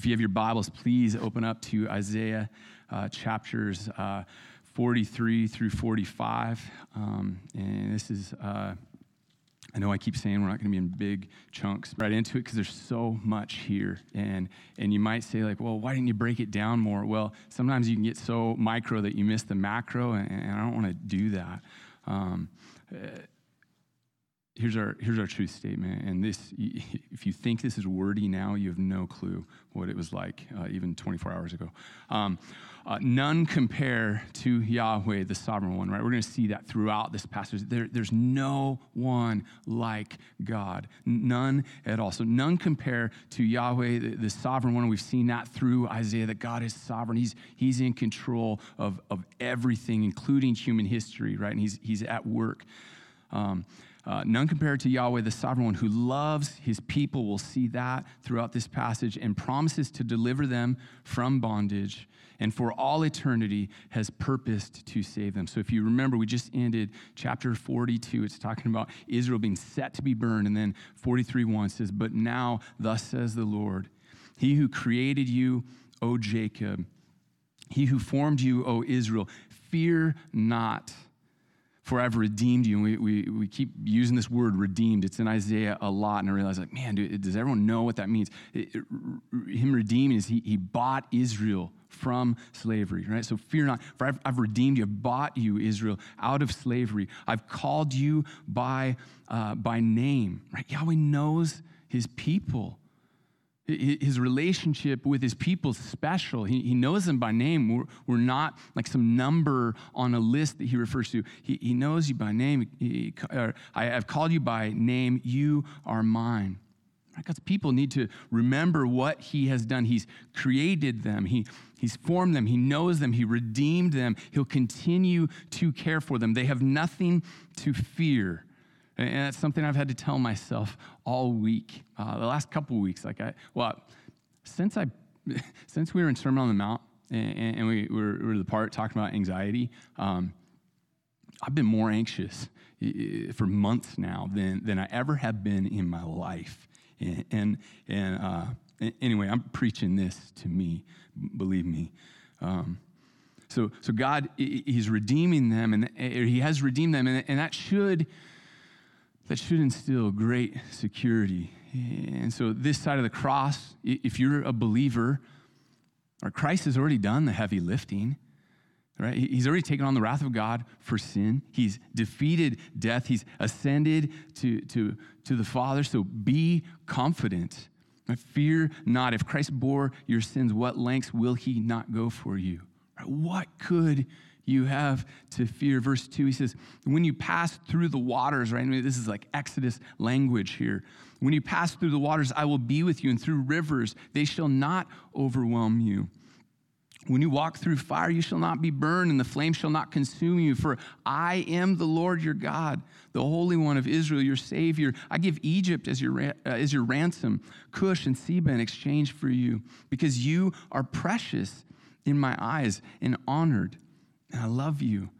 If you have your Bibles, please open up to Isaiah uh, chapters uh, 43 through 45. Um, and this is, uh, I know I keep saying we're not going to be in big chunks right into it because there's so much here. And, and you might say, like, well, why didn't you break it down more? Well, sometimes you can get so micro that you miss the macro, and, and I don't want to do that. Um, here's our here's our truth statement. And this if you think this is wordy now you have no clue what it was like uh, even 24 hours ago. Um, uh, none compare to yahweh the sovereign one right? We're going to see that throughout this passage. There, there's no one like god. None at all. So none compare to yahweh the, the sovereign one. We've seen that through isaiah that god is sovereign. He's he's in control of of everything including human history right? And he's he's at work. Um, uh, none compared to Yahweh, the sovereign one who loves his people. We'll see that throughout this passage and promises to deliver them from bondage and for all eternity has purposed to save them. So if you remember, we just ended chapter 42. It's talking about Israel being set to be burned. And then 43 1 says, But now, thus says the Lord, He who created you, O Jacob, He who formed you, O Israel, fear not for I've redeemed you. And we, we, we keep using this word redeemed. It's in Isaiah a lot. And I realize, like, man, dude, does everyone know what that means? It, it, him redeeming is he, he bought Israel from slavery, right? So fear not, for I've, I've redeemed you. I've bought you, Israel, out of slavery. I've called you by, uh, by name, right? Yahweh knows his people. His relationship with his people is special. He, he knows them by name. We're, we're not like some number on a list that he refers to. He, he knows you by name. He, I have called you by name. You are mine. God's people need to remember what he has done. He's created them, he, he's formed them, he knows them, he redeemed them. He'll continue to care for them. They have nothing to fear. And that's something I've had to tell myself all week. Uh, the last couple weeks, like I, well, since I, since we were in Sermon on the Mount and, and we were, we were, the part talking about anxiety, um, I've been more anxious for months now than, than I ever have been in my life. And, and, and uh, anyway, I'm preaching this to me, believe me. Um, so, so God, He's redeeming them, and He has redeemed them, and, and that should that should instill great security. And so, this side of the cross, if you're a believer, or Christ has already done the heavy lifting, right? He's already taken on the wrath of God for sin. He's defeated death. He's ascended to, to, to the Father. So be confident. Fear not. If Christ bore your sins, what lengths will he not go for you? What could you have to fear. Verse 2, he says, When you pass through the waters, right? I mean, this is like Exodus language here. When you pass through the waters, I will be with you, and through rivers, they shall not overwhelm you. When you walk through fire, you shall not be burned, and the flame shall not consume you. For I am the Lord your God, the Holy One of Israel, your Savior. I give Egypt as your, uh, as your ransom, Cush and Seba in exchange for you, because you are precious in my eyes and honored. And I love you.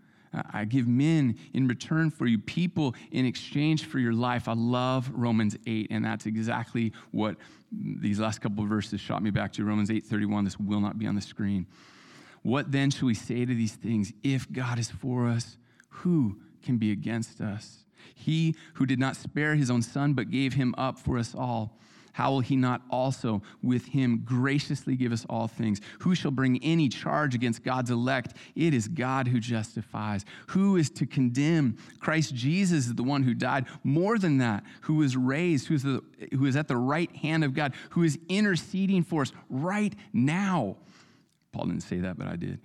I give men in return for you, people in exchange for your life. I love Romans 8, and that's exactly what these last couple of verses shot me back to. Romans 8 31. This will not be on the screen. What then shall we say to these things? If God is for us, who can be against us? He who did not spare his own son, but gave him up for us all how will he not also with him graciously give us all things? Who shall bring any charge against God's elect? It is God who justifies. Who is to condemn? Christ Jesus is the one who died. More than that, who is raised, who is, the, who is at the right hand of God, who is interceding for us right now. Paul didn't say that, but I did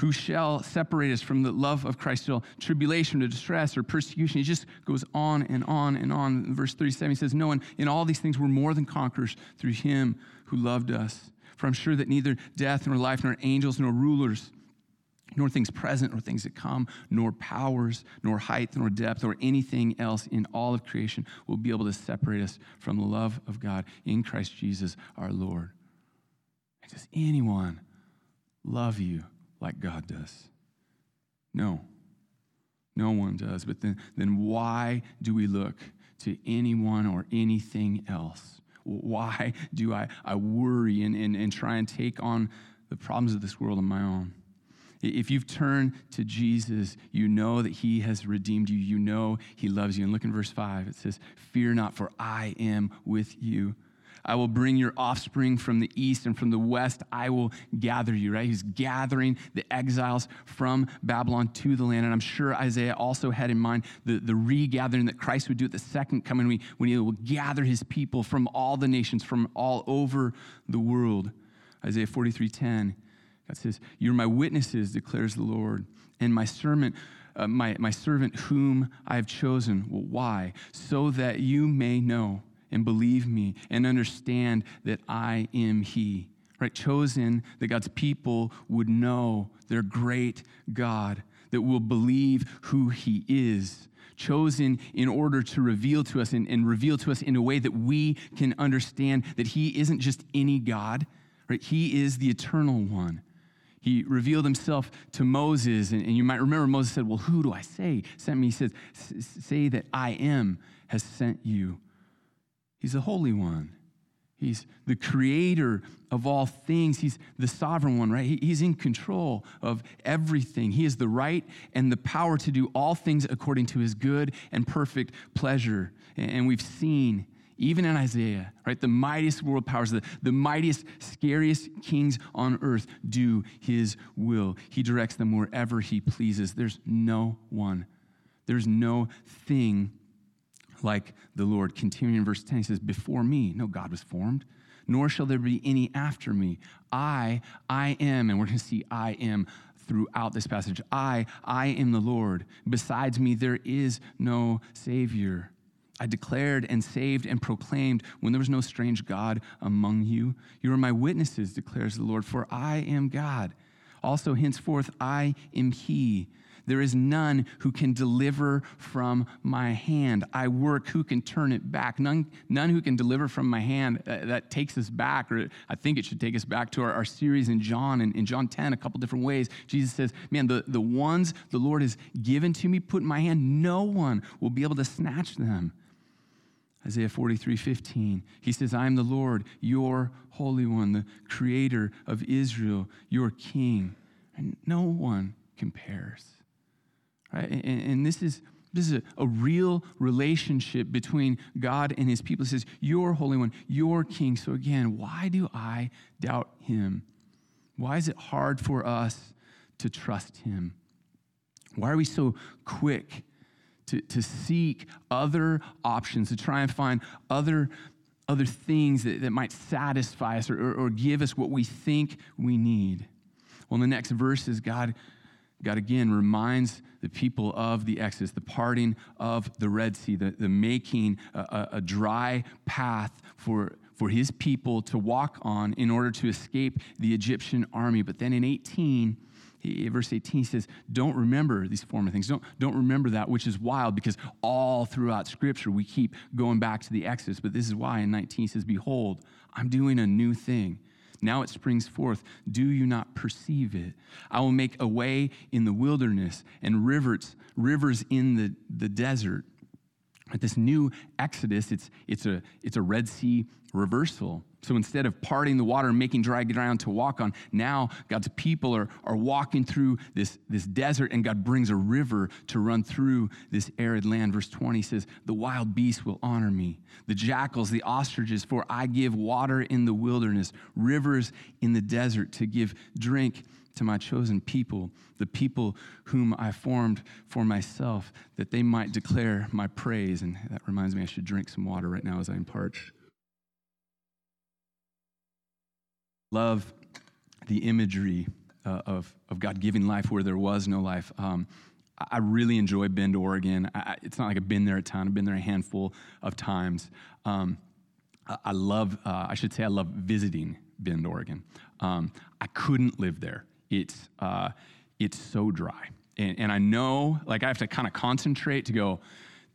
who shall separate us from the love of Christ? Shall tribulation or distress or persecution? He just goes on and on and on. Verse 37, he says, No, and in all these things we're more than conquerors through him who loved us. For I'm sure that neither death nor life, nor angels, nor rulers, nor things present, nor things that come, nor powers, nor height, nor depth, or anything else in all of creation will be able to separate us from the love of God in Christ Jesus our Lord. does anyone love you like God does? No. No one does. But then, then why do we look to anyone or anything else? Why do I, I worry and, and, and try and take on the problems of this world on my own? If you've turned to Jesus, you know that he has redeemed you. You know he loves you. And look in verse 5. It says, Fear not, for I am with you. I will bring your offspring from the east and from the west. I will gather you, right? He's gathering the exiles from Babylon to the land. And I'm sure Isaiah also had in mind the, the regathering that Christ would do at the second coming when, he will gather his people from all the nations, from all over the world. Isaiah 43:10. God says, You're my witnesses, declares the Lord, and my servant. Uh, my, my servant whom I have chosen. Well, why? So that you may know and believe me and understand that I am He. Right? Chosen that God's people would know their great God, that will believe who He is. Chosen in order to reveal to us and, and reveal to us in a way that we can understand that He isn't just any God, right? He is the eternal one. He revealed himself to Moses, and, and, you might remember Moses said, Well, who do I say sent me? He says, Say that I am has sent you. He's the Holy One. He's the creator of all things. He's the sovereign one, right? He's in control of everything. He has the right and the power to do all things according to his good and perfect pleasure. And we've seen, even in Isaiah, right, the mightiest world powers, the, the mightiest, scariest kings on earth do his will. He directs them wherever he pleases. There's no one, there's no thing like the Lord. Continuing in verse 10, he says, Before me, no God was formed, nor shall there be any after me. I, I am, and we're going to see I am throughout this passage. I, I am the Lord. Besides me, there is no Savior. I declared and saved and proclaimed when there was no strange God among you. You are my witnesses, declares the Lord, for I am God. Also, henceforth, I am He. There is none who can deliver from my hand. I work, who can turn it back? None, none who can deliver from my hand. Uh, that takes us back, or I think it should take us back to our, our series in John. And in John 10, a couple different ways, Jesus says, Man, the, the ones the Lord has given to me, put in my hand, no one will be able to snatch them. Isaiah 43, 15. He says, I am the Lord, your Holy One, the Creator of Israel, your King. And no one compares. Right? And, and this is this is a, a, real relationship between God and his people. It says, Your Holy One, your King. So again, why do I doubt him? Why is it hard for us to trust him? Why are we so quick to, to seek other options, to try and find other, other things that, that might satisfy us or, or, or give us what we think we need? Well, in the next verses, God God again reminds the people of the Exodus, the parting of the Red Sea, the, the making a, a dry path for, for his people to walk on in order to escape the Egyptian army. But then in 18, he, verse 18 says, Don't remember these former things. Don't, don't remember that, which is wild because all throughout Scripture we keep going back to the Exodus. But this is why in 19 he says, Behold, I'm doing a new thing. Now it springs forth. Do you not perceive it? I will make a way in the wilderness and rivers, rivers in the, the desert. This new Exodus, it's, it's, a, it's a Red Sea reversal. So instead of parting the water and making dry ground to walk on, now God's people are, are walking through this, this desert, and God brings a river to run through this arid land. Verse 20 says, The wild beasts will honor me, the jackals, the ostriches, for I give water in the wilderness, rivers in the desert to give drink to my chosen people, the people whom I formed for myself, that they might declare my praise. And that reminds me, I should drink some water right now as I impart. love the imagery uh, of, of God giving life where there was no life. Um, I really enjoy Bend, Oregon. I, it's not like I've been there a ton, I've been there a handful of times. Um, I, I, love, uh, I should say, I love visiting Bend, Oregon. Um, I couldn't live there. It's, uh, it's so dry. And, and I know, like, I have to kind of concentrate to go,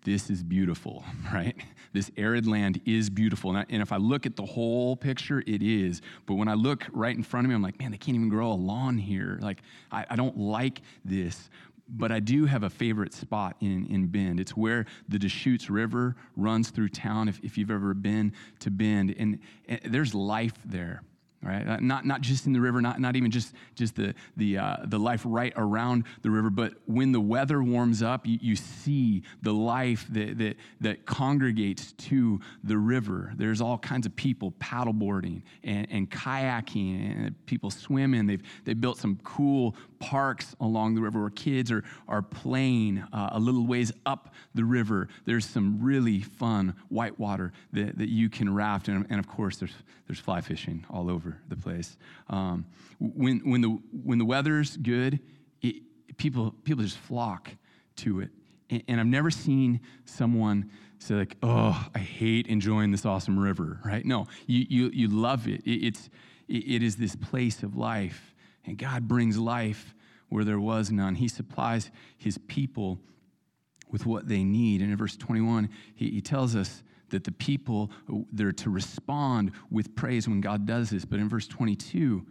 this is beautiful, right? This arid land is beautiful. And, I, and, if I look at the whole picture, it is. But when I look right in front of me, I'm like, man, they can't even grow a lawn here. Like, I, I don't like this. but I do have a favorite spot in, in Bend. It's where the Deschutes River runs through town, if, if you've ever been to Bend. And, and there's life there right? Not, not just in the river, not, not even just, just the, the, uh, the life right around the river, but when the weather warms up, you, you see the life that, that, that congregates to the river. There's all kinds of people paddleboarding and, and kayaking, and people swimming. They've, they've built some cool parks along the river where kids are, are playing uh, a little ways up the river. There's some really fun whitewater that, that you can raft, and, and of course, there's, there's fly fishing all over the place. Um, when, when, the, when the weather's good, it, people, people just flock to it. And, and I've never seen someone say, like, oh, I hate enjoying this awesome river, right? No, you, you, you love it. it it's, it, it is this place of life. And God brings life where there was none. He supplies his people with what they need. And in verse 21, he, he tells us that the people, they're to respond with praise when God does this. But in verse 22,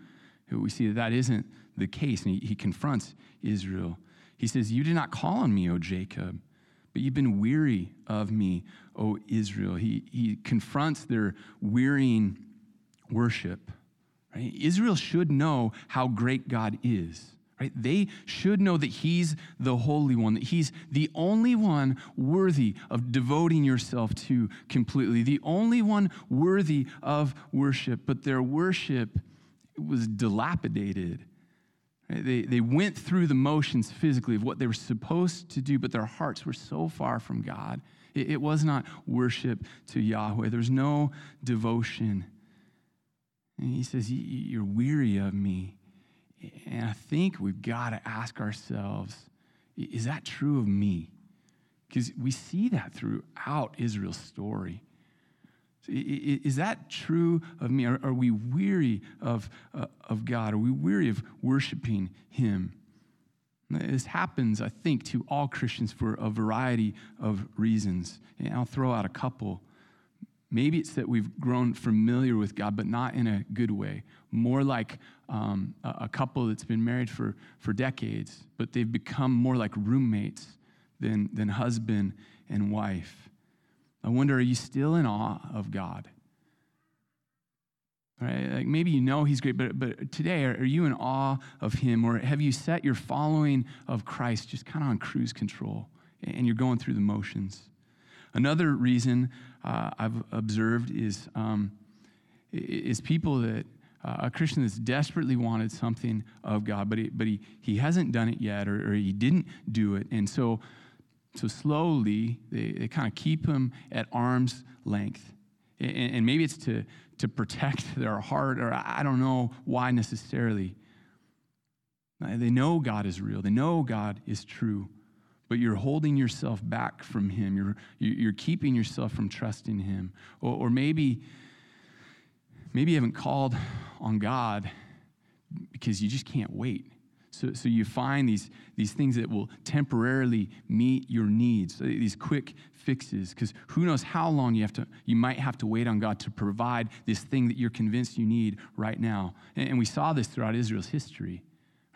we see that that isn't the case. And he, he confronts Israel. He says, You did not call on me, O Jacob, but you've been weary of me, O Israel. He, he confronts their wearying worship. Right? Israel should know how great God is. Right? They should know that He's the Holy One, that He's the only one worthy of devoting yourself to completely, the only one worthy of worship. But their worship was dilapidated. Right? They, they went through the motions physically of what they were supposed to do, but their hearts were so far from God. It, it was not worship to Yahweh, there was no devotion. And He says, You're weary of me. And I think we've got to ask ourselves is that true of me? Because we see that throughout Israel's story. Is that true of me? Are, we weary of, uh, of God? Are we weary of worshiping Him? This happens, I think, to all Christians for a variety of reasons. And I'll throw out a couple. Maybe it's that we've grown familiar with God, but not in a good way. More like um, a, a couple that's been married for, for decades, but they've become more like roommates than, than husband and wife. I wonder, are you still in awe of God? Right? Like maybe you know he's great, but, but today, are, are you in awe of him? Or have you set your following of Christ just kind of on cruise control and you're going through the motions? Another reason uh, I've observed is, um, is people that, uh, a Christian that's desperately wanted something of God, but he, but he, he hasn't done it yet or, or he didn't do it. And so, so slowly, they, they kind of keep him at arm's length. And, and maybe it's to, to protect their heart, or I don't know why necessarily. They know God is real, they know God is true but you're holding yourself back from Him. You're, you're keeping yourself from trusting Him. Or, or maybe, maybe you haven't called on God because you just can't wait. So, so you find these, these things that will temporarily meet your needs, these quick fixes, because who knows how long you have to you might have to wait on God to provide this thing that you're convinced you need right now. And, and we saw this throughout Israel's history.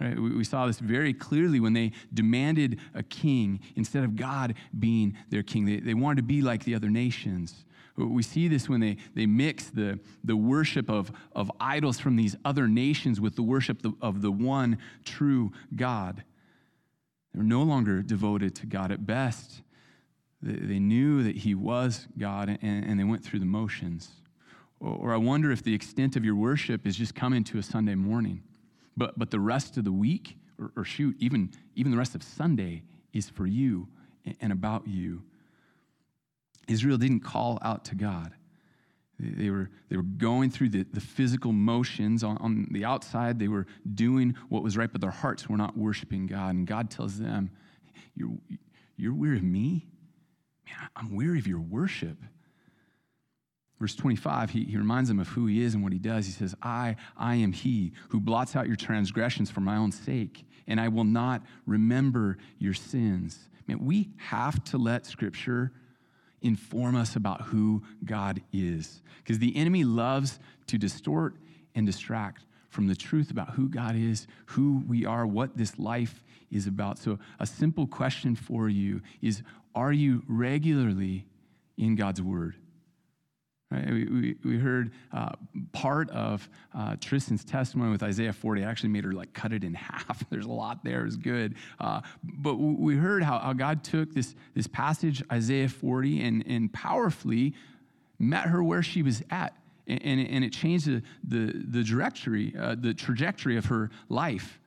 Right? We saw this very clearly when they demanded a king instead of God being their king. They, they wanted to be like the other nations. We see this when they, they mix the, the worship of, of idols from these other nations with the worship of the one true God. They're no longer devoted to God at best. They knew that He was God and, and they went through the motions. Or, or I wonder if the extent of your worship is just coming to a Sunday morning but, but the rest of the week, or, or shoot, even, even the rest of Sunday is for you and about you. Israel didn't call out to God. They were, they were going through the, the physical motions on, on the outside. They were doing what was right, but their hearts were not worshiping God. And God tells them, You're, you're weary of me? Man, I'm weary of your worship. Verse 25, he, he reminds them of who he is and what he does. He says, I, I am he who blots out your transgressions for my own sake, and I will not remember your sins. Man, we have to let Scripture inform us about who God is, because the enemy loves to distort and distract from the truth about who God is, who we are, what this life is about. So, a simple question for you is Are you regularly in God's Word? Right? We, we, we, heard uh, part of uh, Tristan's testimony with Isaiah 40. I actually made her like cut it in half. There's a lot there, it's good. Uh, but we heard how, how God took this, this passage, Isaiah 40, and, and powerfully met her where she was at. And, and, and it changed the, the, the trajectory, uh, the trajectory of her life.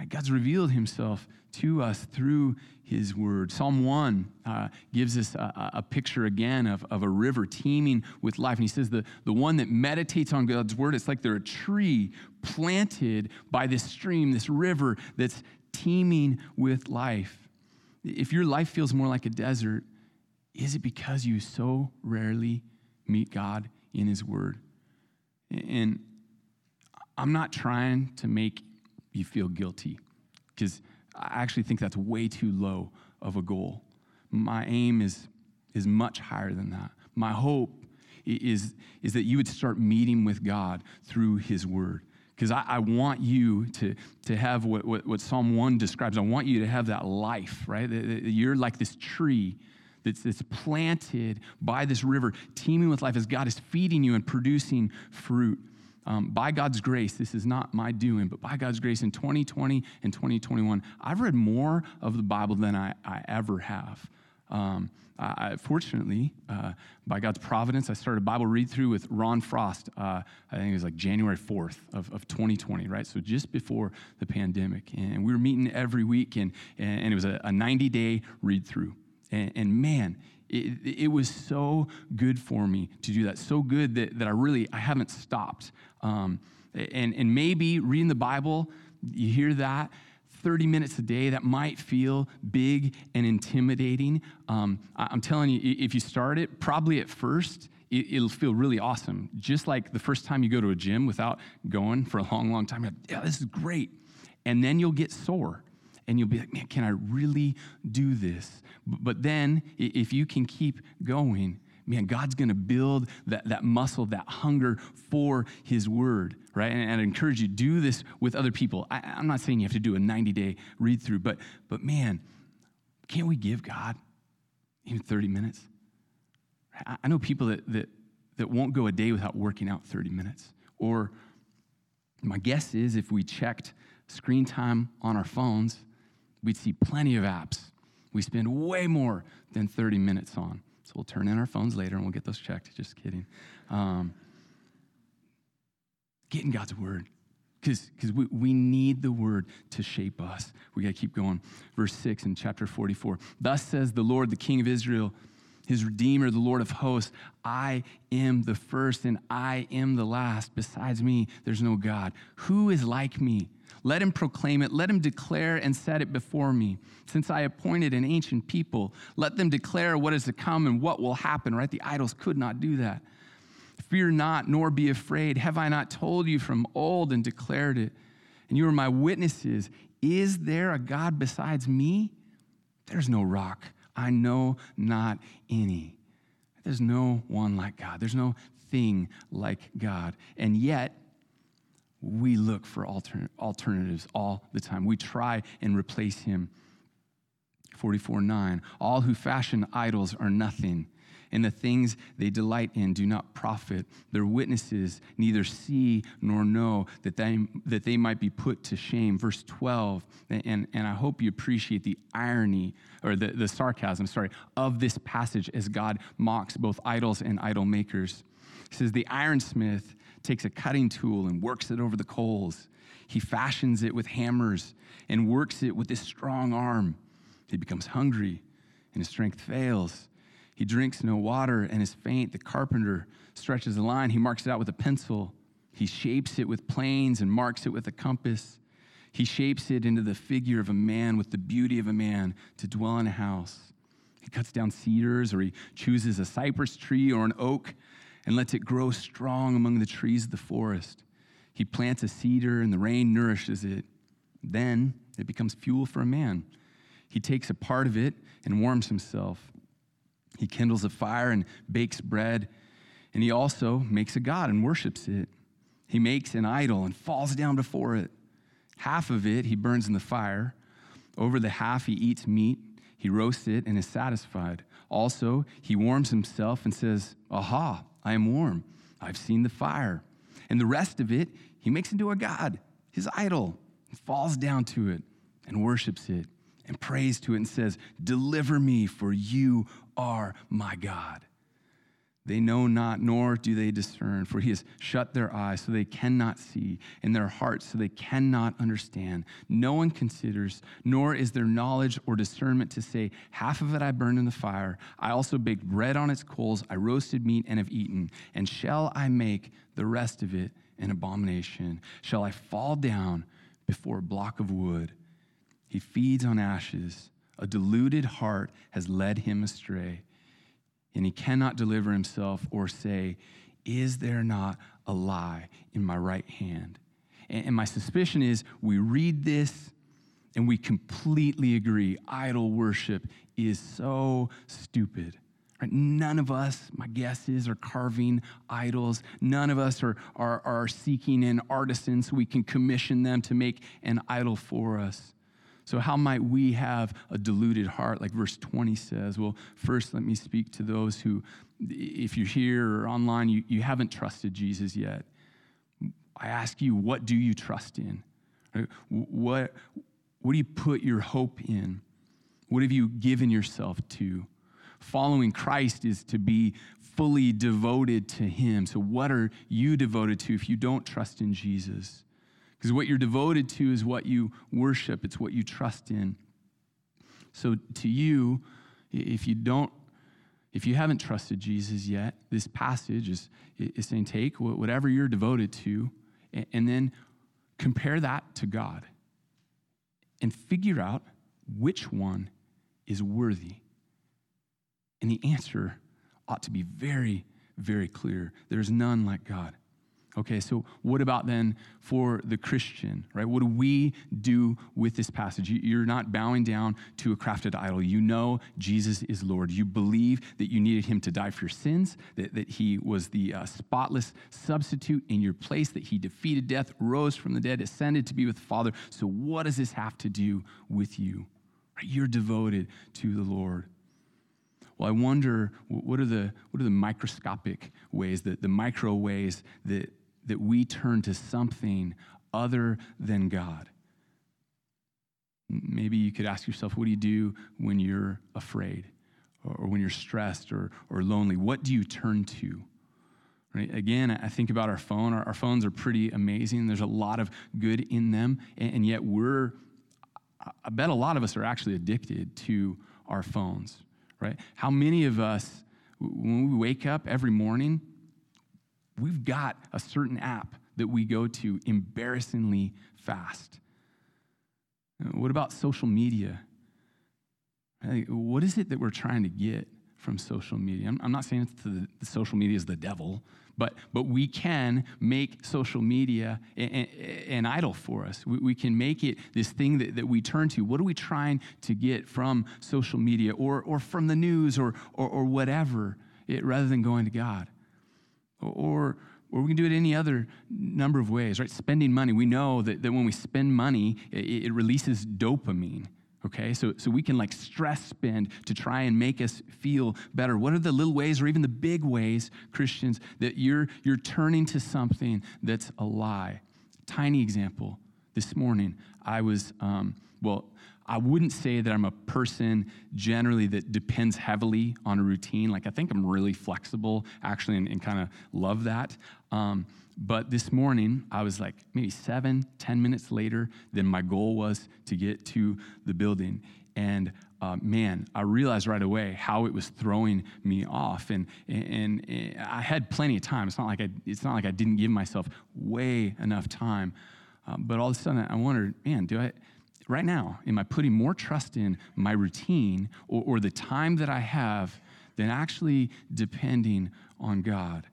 Right? God's revealed himself to us through his word. Psalm 1 uh, gives us a, a, picture again of, of a river teeming with life. And he says, the, the one that meditates on God's word, it's like they're a tree planted by this stream, this river that's teeming with life. If your life feels more like a desert, is it because you so rarely meet God in his word? And I'm not trying to make you feel guilty because I actually think that's way too low of a goal. My aim is, is much higher than that. My hope is, is that you would start meeting with God through His Word. Because I, I, want you to, to have what, what, what, Psalm 1 describes. I want you to have that life, right? You're like this tree that's, that's planted by this river, teeming with life as God is feeding you and producing fruit um, by God's grace, this is not my doing, but by God's grace in 2020 and 2021, I've read more of the Bible than I, I ever have. Um, I, fortunately, uh, by God's providence, I started a Bible read through with Ron Frost. Uh, I think it was like January 4th of, of 2020, right? So just before the pandemic. And we were meeting every week, and, and it was a 90 day read through. And, and man, it, it, was so good for me to do that so good that, that i really i haven't stopped um, and, and maybe reading the bible you hear that 30 minutes a day that might feel big and intimidating. Um, I, i'm telling you if you start it probably at first it, will feel really awesome. Just like the first time you go to a gym without going for a long long time like, yeah this is great. And then you'll get sore and you'll be like, man, can I really do this? But then, if you can keep going, man, God's going to build that, that muscle, that hunger for His Word, right? And, and I encourage you, do this with other people. I, am not saying you have to do a 90 day read through, but, but man, can't we give God even 30 minutes? I, I know people that, that, that won't go a day without working out 30 minutes. Or my guess is if we checked screen time on our phones, we'd see plenty of apps we spend way more than 30 minutes on. So we'll turn in our phones later and we'll get those checked. Just kidding. Um, get in God's word because we, we need the word to shape us. We got to keep going. Verse 6 in chapter 44. Thus says the Lord, the King of Israel, his Redeemer, the Lord of hosts, I am the first and I am the last. Besides me, there's no God. Who is like me? Let him proclaim it. Let him declare and set it before me. Since I appointed an ancient people, let them declare what is to come and what will happen, right? The idols could not do that. Fear not, nor be afraid. Have I not told you from old and declared it? And you are my witnesses. Is there a God besides me? There's no rock. I know not any. There's no one like God. There's no thing like God. And yet, we look for altern- alternatives all the time. We try and replace him. 44 9. All who fashion idols are nothing, and the things they delight in do not profit. Their witnesses neither see nor know that they, that they might be put to shame. Verse 12, and, and I hope you appreciate the irony or the, the sarcasm, sorry, of this passage as God mocks both idols and idol makers. Says, The ironsmith takes a cutting tool and works it over the coals. He fashions it with hammers and works it with his strong arm. He becomes hungry and his strength fails. He drinks no water and is faint. The carpenter stretches a line. He marks it out with a pencil. He shapes it with planes and marks it with a compass. He shapes it into the figure of a man with the beauty of a man to dwell in a house. He cuts down cedars or he chooses a cypress tree or an oak and lets it grow strong among the trees of the forest. He plants a cedar, and the rain nourishes it. Then it becomes fuel for a man. He takes a part of it and warms himself. He kindles a fire and bakes bread, and he also makes a god and worships it. He makes an idol and falls down before it. Half of it he burns in the fire. Over the half he eats meat. He roasts it and is satisfied. Also, he warms himself and says, Aha, I am warm. I've seen the fire. And the rest of it he makes into a god, his idol, and falls down to it and worships it and prays to it and says, Deliver me, for you are my God. They know not, nor do they discern, for he has shut their eyes so they cannot see, and their hearts so they cannot understand. No one considers, nor is there knowledge or discernment to say, Half of it I burned in the fire. I also baked bread on its coals. I roasted meat and have eaten. And shall I make the rest of it an abomination? Shall I fall down before a block of wood? He feeds on ashes. A deluded heart has led him astray and he cannot deliver himself or say, Is there not a lie in my right hand? And my suspicion is we read this and we completely agree idol worship is so stupid. Right? None of us, my guess is, are carving idols. None of us are, are, are seeking an artisan so we can commission them to make an idol for us. So, how might we have a deluded heart, like verse 20 says? Well, first, let me speak to those who, if you're here or online, you, you haven't trusted Jesus yet. I ask you, what do you trust in? What, what do you put your hope in? What have you given yourself to? Following Christ is to be fully devoted to Him. So, what are you devoted to if you don't trust in Jesus? Because what you're devoted to is what you worship, it's what you trust in. So to you, if you don't, if you haven't trusted Jesus yet, this passage is, is saying take whatever you're devoted to and then compare that to God and figure out which one is worthy. And the answer ought to be very, very clear. There's none like God. Okay, so what about then for the Christian, right? What do we do with this passage? You're not bowing down to a crafted idol. You know Jesus is Lord. You believe that you needed him to die for your sins, that, that he was the uh, spotless substitute in your place, that he defeated death, rose from the dead, ascended to be with the Father. So, what does this have to do with you? Right? You're devoted to the Lord. Well, I wonder what are the, what are the microscopic ways, the, the micro ways that that we turn to something other than God. Maybe you could ask yourself, what do you do when you're afraid or when you're stressed or, or lonely? What do you turn to? Right? Again, I think about our phone. Our, our phones are pretty amazing. There's a lot of good in them, and, and yet we're, I bet a lot of us are actually addicted to our phones, right? How many of us, when we wake up every morning, we've got a certain app that we go to embarrassingly fast. What about social media? What is it that we're trying to get from social media? I'm, not saying the, the social media is the devil, but, but we can make social media an, idol for us. We, we, can make it this thing that, that we turn to. What are we trying to get from social media or, or from the news or, or, or whatever, it, rather than going to God? Or, or we can do it any other number of ways, right? Spending money. We know that, that when we spend money, it, it releases dopamine okay so, so we can like stress spend to try and make us feel better what are the little ways or even the big ways christians that you're you're turning to something that's a lie tiny example this morning i was um, well I wouldn't say that I'm a person generally that depends heavily on a routine. Like, I think I'm really flexible, actually, and, and kind of love that. Um, but this morning, I was like maybe seven, ten minutes later than my goal was to get to the building. And uh, man, I realized right away how it was throwing me off, and, and, and I had plenty of time. It's not like I, it's not like I didn't give myself way enough time, uh, but all of a sudden I wondered, man, do I right now, am I putting more trust in my routine or, or the time that I have than actually depending on God?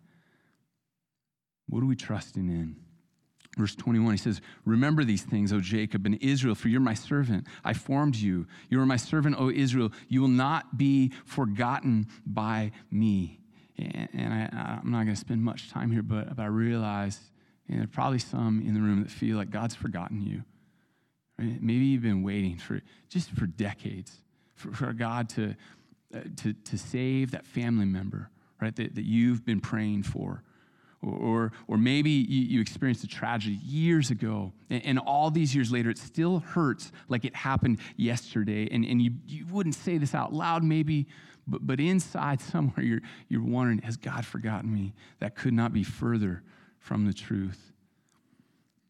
What are we trusting in? Verse 21, he says, Remember these things, O Jacob and Israel, for you're my servant. I formed you. You are my servant, O Israel. You will not be forgotten by me. And, I, am not going to spend much time here, but, but I realize And there are probably some in the room that feel like God's forgotten you. Right? Maybe you've been waiting for just for decades for, for God to, uh, to, to save that family member, right, that, that you've been praying for. Or, or, maybe you, you, experienced a tragedy years ago, and, and, all these years later, it still hurts like it happened yesterday. And, and you, you wouldn't say this out loud, maybe, but, but inside somewhere, you're, you're wondering, has God forgotten me? That could not be further from the truth.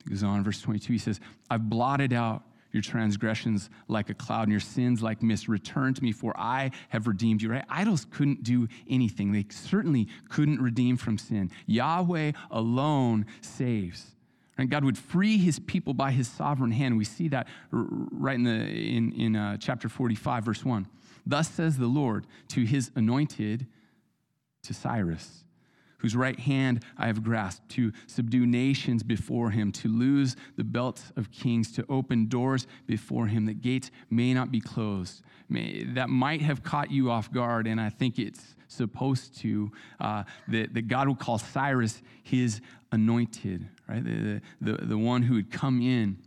He goes on, verse 22, he says, I've blotted out your transgressions like a cloud and your sins like mist. Return to me, for I have redeemed you. Right? Idols couldn't do anything. They certainly couldn't redeem from sin. Yahweh alone saves. And God would free his people by his sovereign hand. We see that right in, the, in, in uh, chapter 45, verse 1. Thus says the Lord to his anointed, to Cyrus whose right hand I have grasped, to subdue nations before him, to loose the belts of kings, to open doors before him, that gates may not be closed. May, that might have caught you off guard, and I think it's supposed to, uh, that, that God will call Cyrus his anointed, right? The, the, the one who would come in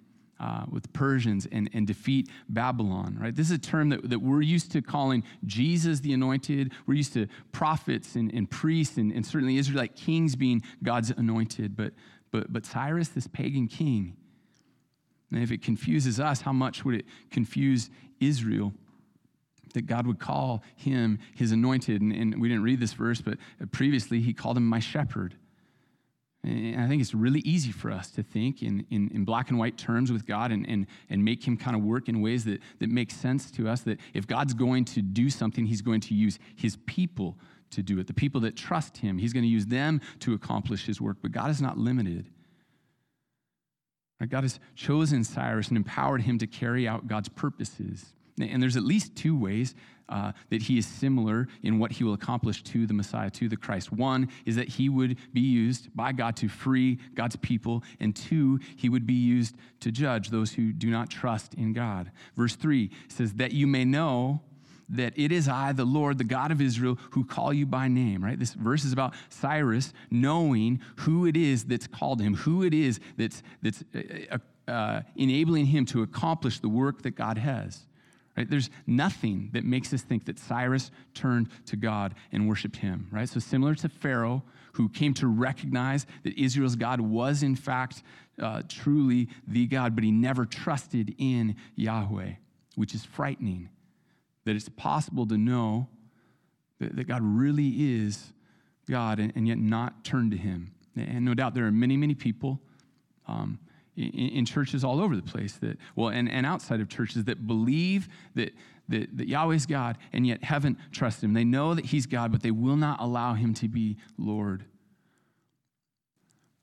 uh, with Persians and, and defeat Babylon, right? This is a term that, that we're used to calling Jesus the anointed. We're used to prophets and, and priests and, and certainly Israelite kings being God's anointed. But, but, but Cyrus, this pagan king, and if it confuses us, how much would it confuse Israel? That God would call him his anointed. And, and we didn't read this verse, but previously he called him my shepherd. Eh, and I think it's really easy for us to think in, in, in, black and white terms with God and, and, and make Him kind of work in ways that, that make sense to us. That if God's going to do something, He's going to use His people to do it. The people that trust Him, He's going to use them to accomplish His work. But God is not limited. God has chosen Cyrus and empowered him to carry out God's purposes. And there's at least two ways uh, that he is similar in what he will accomplish to the Messiah, to the Christ. One is that he would be used by God to free God's people, and two, he would be used to judge those who do not trust in God. Verse 3 says, That you may know that it is I, the Lord, the God of Israel, who call you by name, right? This verse is about Cyrus knowing who it is that's called him, who it is that's, that's uh, uh, enabling him to accomplish the work that God has. Right? There's nothing that makes us think that Cyrus turned to God and worshiped him, right? So similar to Pharaoh, who came to recognize that Israel's God was in fact uh, truly the God, but he never trusted in Yahweh, which is frightening. That it's possible to know that, that God really is God and, and, yet not turn to him. And no doubt there are many, many people um, in, in, churches all over the place that, well, and, and outside of churches that believe that, that, that Yahweh's God and yet haven't trusted him. They know that he's God, but they will not allow him to be Lord.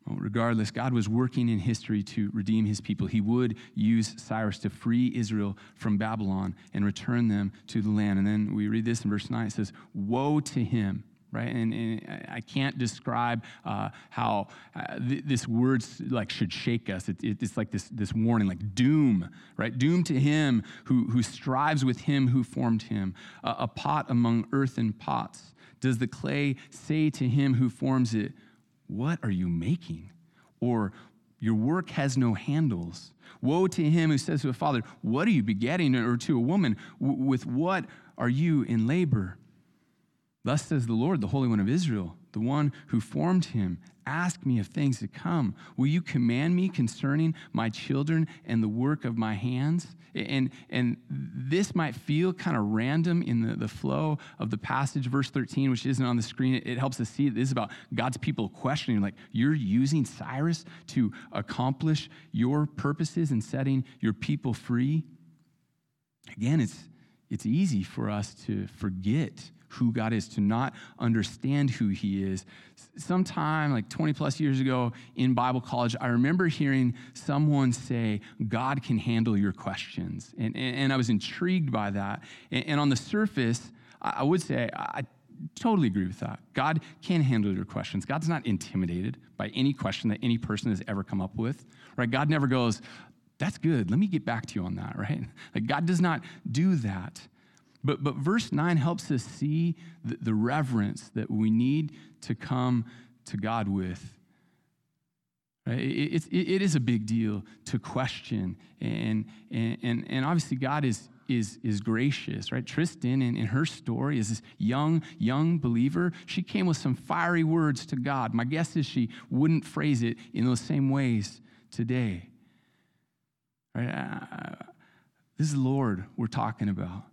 Well, regardless, God was working in history to redeem his people. He would use Cyrus to free Israel from Babylon and return them to the land. And then we read this in verse 9 it says, Woe to him right? And, and, I can't describe uh, how uh, th- this word like should shake us. It, it, it's like this, this warning, like doom, right? Doom to him who, who strives with him who formed him. Uh, a pot among earthen pots. Does the clay say to him who forms it, What are you making? Or your work has no handles. Woe to him who says to a father, What are you begetting? Or to a woman, With what are you in labor? Thus says the Lord, the Holy One of Israel, the one who formed him. Ask me of things to come. Will you command me concerning my children and the work of my hands? And, and this might feel kind of random in the, the flow of the passage, verse 13, which isn't on the screen. It, it helps us see this is about God's people questioning, like, you're using Cyrus to accomplish your purposes and setting your people free? Again, it's, it's easy for us to forget who God is, to not understand who He is. Sometime like 20 plus years ago in Bible college, I remember hearing someone say, God can handle your questions. And, and, and I was intrigued by that. And, and on the surface, I would say, I totally agree with that. God can handle your questions. God's not intimidated by any question that any person has ever come up with, right? God never goes, that's good. Let me get back to you on that, right? Like God does not do that. But, but verse 9 helps us see the, the reverence that we need to come to God with. Right? It, it, it is a big deal to question. And, and, and, obviously, God is, is, is gracious, right? Tristan, in, in her story, is this young, young believer. She came with some fiery words to God. My guess is she wouldn't phrase it in those same ways today. Right? Uh, this is Lord we're talking about.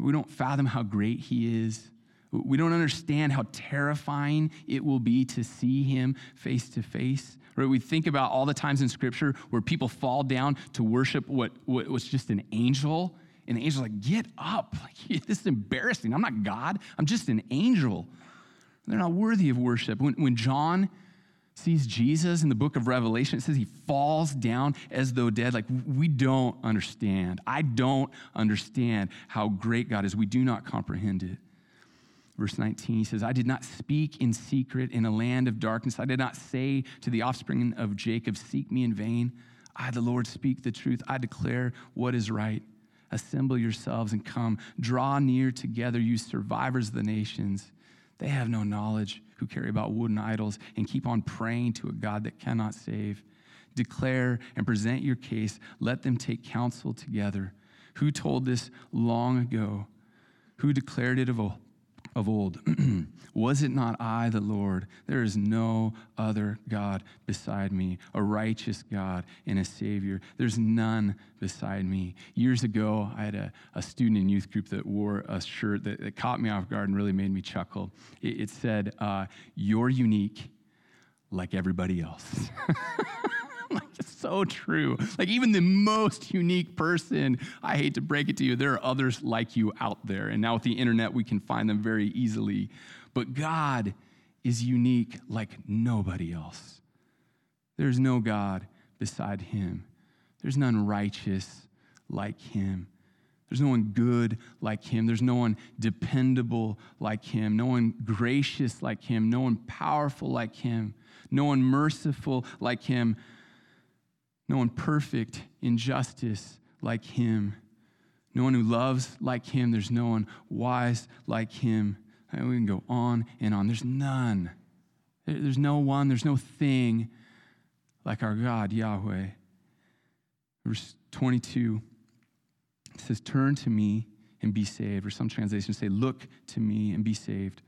We don't fathom how great He is. We don't understand how terrifying it will be to see Him face to face. Right? We think about all the times in Scripture where people fall down to worship what, what was just an angel, and the angel's like, Get up. Like, this is embarrassing. I'm not God, I'm just an angel. They're not worthy of worship. When, when John sees Jesus in the book of Revelation, it says he falls down as though dead. Like, we don't understand. I don't understand how great God is. We do not comprehend it. Verse 19, he says, I did not speak in secret in a land of darkness. I did not say to the offspring of Jacob, Seek me in vain. I, the Lord, speak the truth. I declare what is right. Assemble yourselves and come. Draw near together, you survivors of the nations. They have no knowledge who carry about wooden idols and keep on praying to a God that cannot save. Declare and present your case. Let them take counsel together. Who told this long ago? Who declared it of old? Of old. Was it not I, the Lord? There is no other God beside me, a righteous God and a Savior. There's none beside me. Years ago, I had a, a student in youth group that wore a shirt that, that caught me off guard and really made me chuckle. It, it said, uh, You're unique like everybody else. like it's so true. Like even the most unique person, I hate to break it to you, there are others like you out there. And now with the internet, we can find them very easily. But God is unique like nobody else. There's no God beside him. There's none righteous like him. There's no one good like him. There's no one dependable like him. No one gracious like him. No one powerful like him. No one merciful like him no one perfect in justice like him. No one who loves like him. There's no one wise like him. And we can go on and on. There's none. There's no one, there's no thing like our God, Yahweh. Verse 22 says, Turn to me and be saved. Or some translations say, Look to me and be saved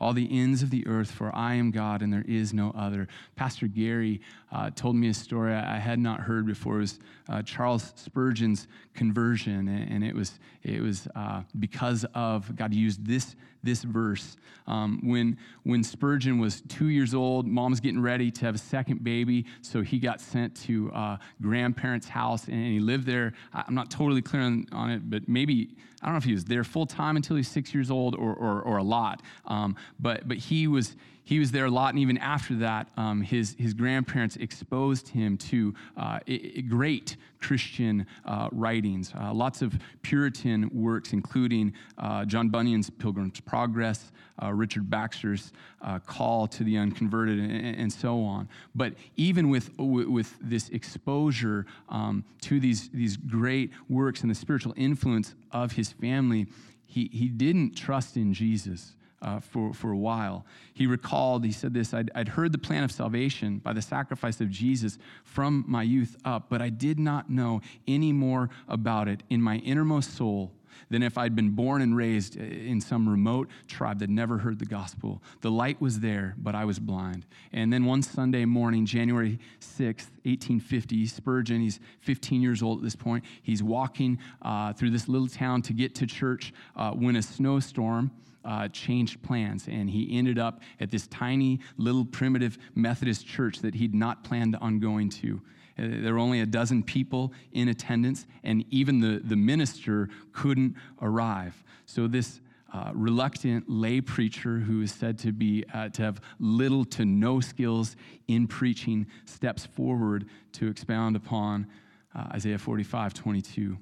all the ends of the earth, for I am God and there is no other. Pastor Gary uh, told me a story I had not heard before. It was uh, Charles Spurgeon's conversion, and it was, it was uh, because of God used this, this verse. Um, when, when Spurgeon was two years old, mom's getting ready to have a second baby, so he got sent to uh, grandparents' house, and he lived there. I'm not totally clear on, on it, but maybe, I don't know if he was there full time until he's six years old or, or, or a lot. Um, but, but he, was, he was there a lot, and even after that, um, his, his grandparents exposed him to uh, great Christian uh, writings, uh, lots of Puritan works, including uh, John Bunyan's Pilgrim's Progress, uh, Richard Baxter's uh, Call to the Unconverted, and, and, so on. But even with, with this exposure um, to these, these great works and the spiritual influence of his family, he, he didn't trust in Jesus uh, for, for a while. He recalled, he said this I'd, I'd heard the plan of salvation by the sacrifice of Jesus from my youth up, but I did not know any more about it in my innermost soul than if I'd been born and raised in some remote tribe that never heard the gospel. The light was there, but I was blind. And then one Sunday morning, January 6th, 1850, Spurgeon, he's 15 years old at this point, he's walking uh, through this little town to get to church uh, when a snowstorm uh, changed plans, and he ended up at this tiny little primitive Methodist church that he'd not planned on going to. Uh, there were only a dozen people in attendance, and even the, the minister couldn't arrive. So, this uh, reluctant lay preacher who is said to be uh, to have little to no skills in preaching steps forward to expound upon uh, Isaiah 45 22.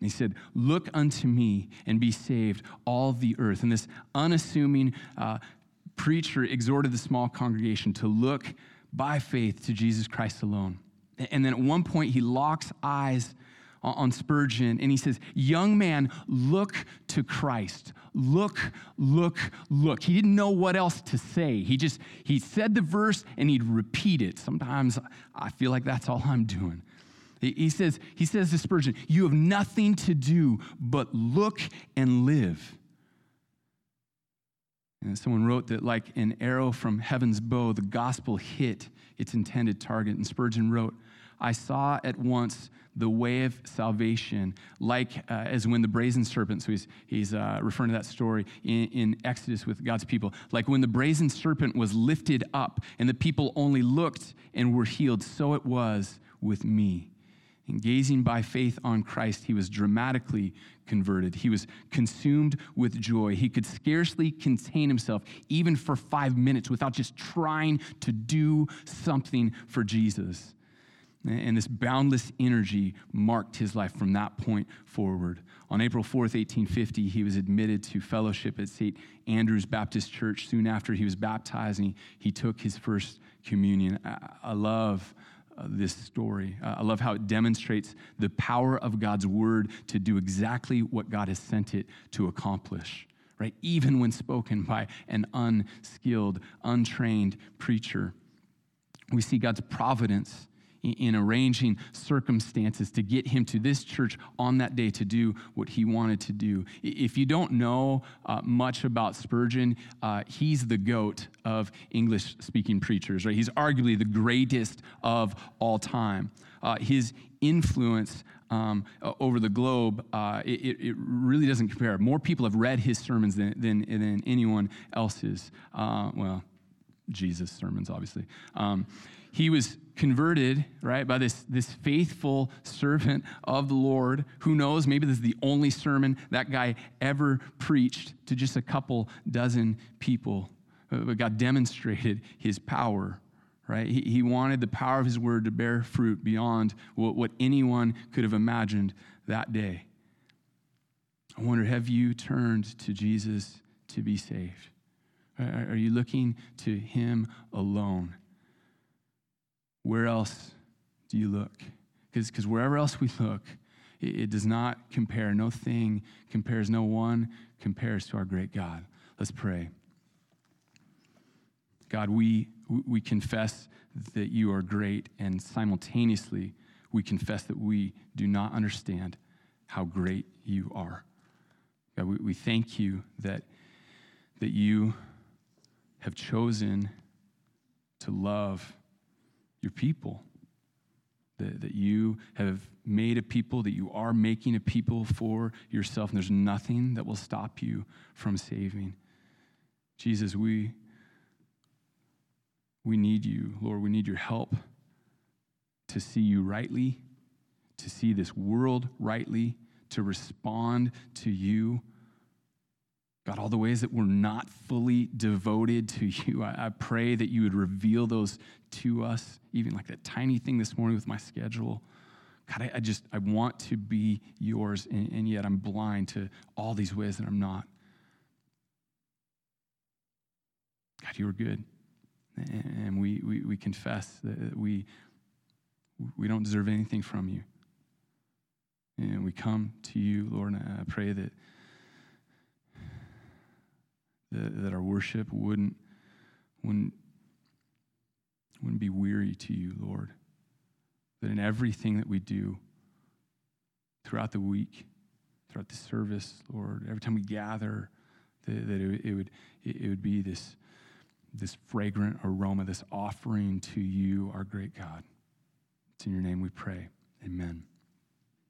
He said, Look unto me and be saved, all the earth. And this unassuming uh, preacher exhorted the small congregation to look by faith to Jesus Christ alone. And then at one point, he locks eyes on Spurgeon, and he says, Young man, look to Christ. Look, look, look. He didn't know what else to say. He just, he said the verse and he'd repeat it. Sometimes I feel like that's all I'm doing. He says, he says to Spurgeon, You have nothing to do but look and live. And someone wrote that, like an arrow from heaven's bow, the gospel hit its intended target. And Spurgeon wrote, I saw at once the way of salvation, like uh, as when the brazen serpent, so he's, he's uh, referring to that story in, in Exodus with God's people, like when the brazen serpent was lifted up and the people only looked and were healed, so it was with me. And gazing by faith on Christ, he was dramatically converted. He was consumed with joy. He could scarcely contain himself, even for five minutes, without just trying to do something for Jesus. And this boundless energy marked his life from that point forward. On April 4th, 1850, he was admitted to fellowship at St. Andrew's Baptist Church. Soon after he was baptized, and he, he took his first communion. I, I love this story. Uh, I love how it demonstrates the power of God's word to do exactly what God has sent it to accomplish, right? Even when spoken by an unskilled, untrained preacher. We see God's providence in arranging circumstances to get him to this church on that day to do what he wanted to do. If you don't know uh, much about Spurgeon, uh, he's the goat of English speaking preachers, right? He's arguably the greatest of all time. Uh, his influence um, over the globe, uh, it, it, really doesn't compare. More people have read his sermons than, than, than anyone else's. Uh, well, Jesus' sermons, obviously. Um, he was converted, right, by this, this faithful servant of the Lord. Who knows? Maybe this is the only sermon that guy ever preached to just a couple dozen people. Uh, but God demonstrated his power, right? He, he wanted the power of his word to bear fruit beyond what, what anyone could have imagined that day. I wonder have you turned to Jesus to be saved? Are you looking to him alone? Where else do you look? Because wherever else we look, it, it does not compare. No thing compares, no one compares to our great God. Let's pray. God, we, we confess that you are great, and simultaneously, we confess that we do not understand how great you are. God, we, we thank you that, that you have chosen to love your people. That, that you have made a people, that you are making a people for yourself, and there's nothing that will stop you from saving. Jesus, we, we need you, Lord. We need your help to see you rightly, to see this world rightly, to respond to you. God, all the ways that we're not fully devoted to you, I, I, pray that you would reveal those to us, even like that tiny thing this morning with my schedule. God, I, I just, I want to be yours, and, and yet I'm blind to all these ways that I'm not. God, you are good. And we, we, we confess that we, we don't deserve anything from you. And we come to you, Lord, and I pray that that, that our worship wouldn't, wouldn't, wouldn't be weary to you, Lord. That in everything that we do throughout the week, throughout the service, Lord, every time we gather, that, that it, it, would, it, would be this, this fragrant aroma, this offering to you, our great God. It's in your name we pray. Amen.